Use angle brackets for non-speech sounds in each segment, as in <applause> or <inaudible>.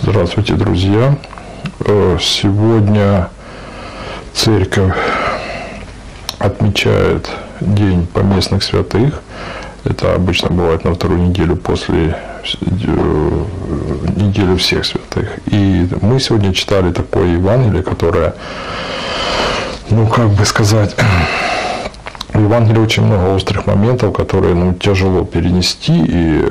Здравствуйте, друзья. Э, сегодня церковь отмечает День поместных святых. Это обычно бывает на вторую неделю после э, недели всех святых. И мы сегодня читали такое Евангелие, которое, ну, как бы сказать, <clears throat> в Евангелии очень много острых моментов, которые ну, тяжело перенести и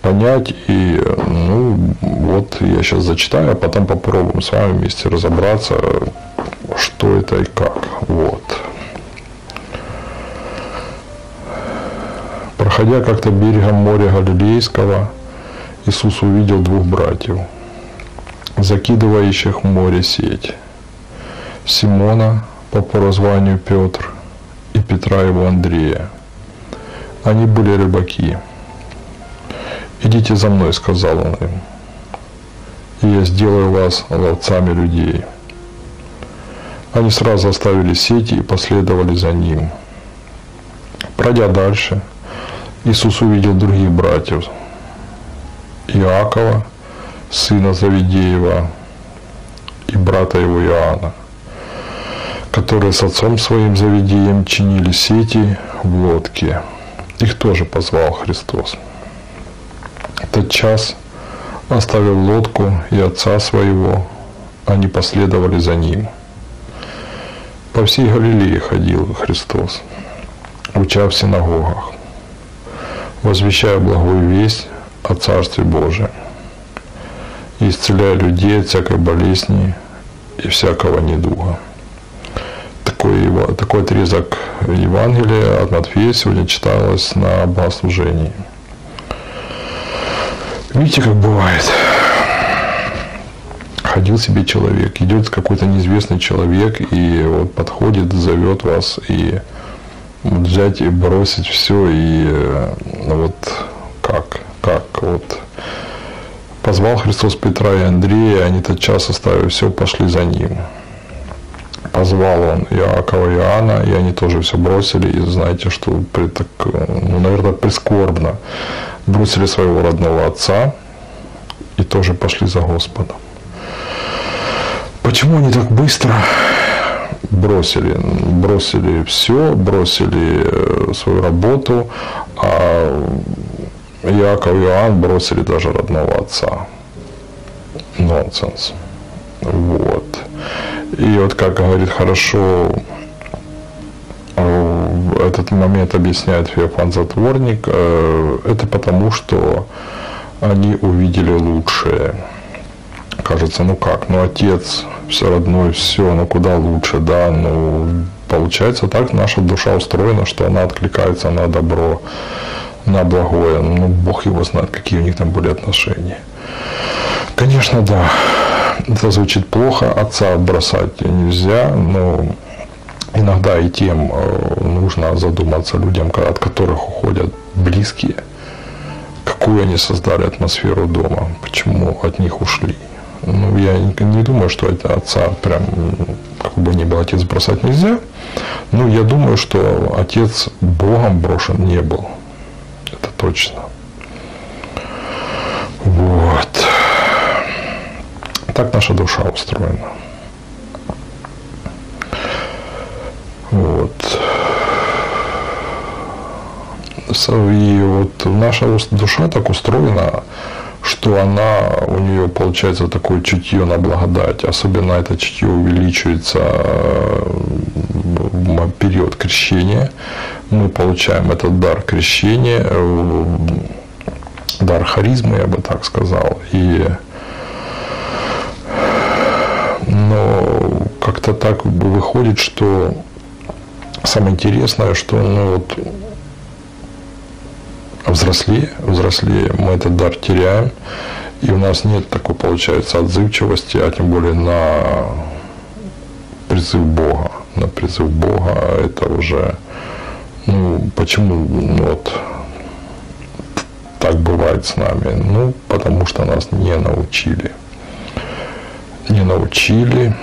понять. И ну, вот я сейчас зачитаю, а потом попробуем с вами вместе разобраться, что это и как. Вот. Проходя как-то берегом моря Галилейского, Иисус увидел двух братьев, закидывающих в море сеть. Симона по прозванию Петр и Петра его Андрея. Они были рыбаки. «Идите за мной», — сказал он им, — «и я сделаю вас ловцами людей». Они сразу оставили сети и последовали за ним. Пройдя дальше, Иисус увидел других братьев. Иакова, сына Завидеева, и брата его Иоанна – которые с отцом своим заведением чинили сети в лодке. Их тоже позвал Христос. Тот час, оставив лодку и отца своего, они последовали за ним. По всей Галилее ходил Христос, уча в синагогах, возвещая благую весть о Царстве Божьем, исцеляя людей от всякой болезни и всякого недуга такой, такой отрезок Евангелия от Матфея сегодня читалось на богослужении. Видите, как бывает. Ходил себе человек, идет какой-то неизвестный человек и вот подходит, зовет вас и взять и бросить все и ну вот как, как вот позвал Христос Петра и Андрея, они тот час оставив все, пошли за ним позвал он Иакова и Иоанна, и они тоже все бросили, и знаете, что при, так, ну, наверное, прискорбно бросили своего родного отца и тоже пошли за Господом. Почему они так быстро бросили? Бросили все, бросили э, свою работу, а Иаков и Иоанн бросили даже родного отца. Нонсенс. Вот. И вот как говорит хорошо э, этот момент объясняет Феофан Затворник, э, это потому, что они увидели лучшее. Кажется, ну как, ну отец, все родной, все, ну куда лучше, да, ну получается так, наша душа устроена, что она откликается на добро, на благое, ну Бог его знает, какие у них там были отношения. Конечно, да, это звучит плохо, отца бросать нельзя, но иногда и тем э, нужно задуматься людям, от которых уходят близкие, какую они создали атмосферу дома, почему от них ушли. Ну, я не думаю, что это отца прям, как бы ни был отец, бросать нельзя. Но я думаю, что отец Богом брошен не был. Это точно. Вот так наша душа устроена. Вот. И вот наша душа так устроена, что она, у нее получается такое чутье на благодать. Особенно это чутье увеличивается в период крещения. Мы получаем этот дар крещения, дар харизмы, я бы так сказал. И но как-то так выходит, что самое интересное, что ну, вот, взрослее, взрослее мы этот дар теряем, и у нас нет такой, получается, отзывчивости, а тем более на призыв Бога. На призыв Бога это уже, ну, почему ну, вот так бывает с нами? Ну, потому что нас не научили не научили.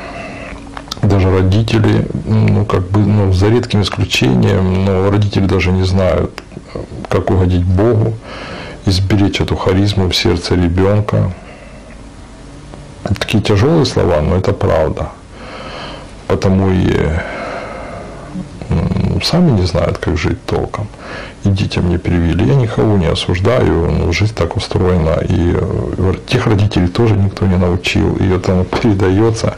Даже родители, ну, как бы, ну, за редким исключением, но родители даже не знают, как угодить Богу, изберечь эту харизму в сердце ребенка. такие тяжелые слова, но это правда. Потому и сами не знают, как жить толком. И детям не привили. Я никого не осуждаю, но жизнь так устроена. И э, тех родителей тоже никто не научил. И это передается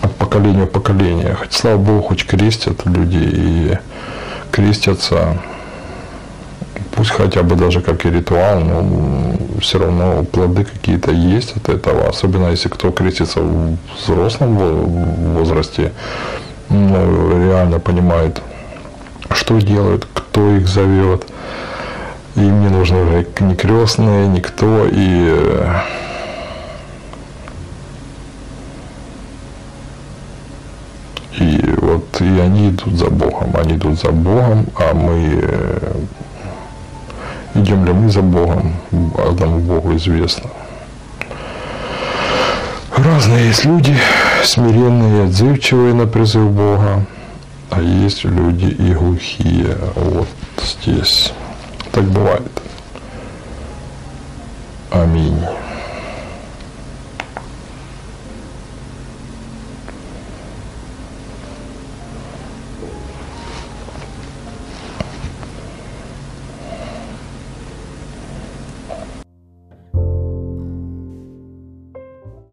от поколения в поколение. Хоть, слава Богу, хоть крестят люди и крестятся пусть хотя бы даже как и ритуал, но все равно плоды какие-то есть от этого, особенно если кто крестится в взрослом возрасте, ну, реально понимает, что делают, кто их зовет. Им не нужны уже ни крестные, никто, и и вот и они идут за Богом, они идут за Богом, а мы идем ли мы за Богом, одному Богу известно. Разные есть люди, смиренные отзывчивые на призыв Бога, а есть люди и глухие. Вот здесь. Так бывает. Аминь.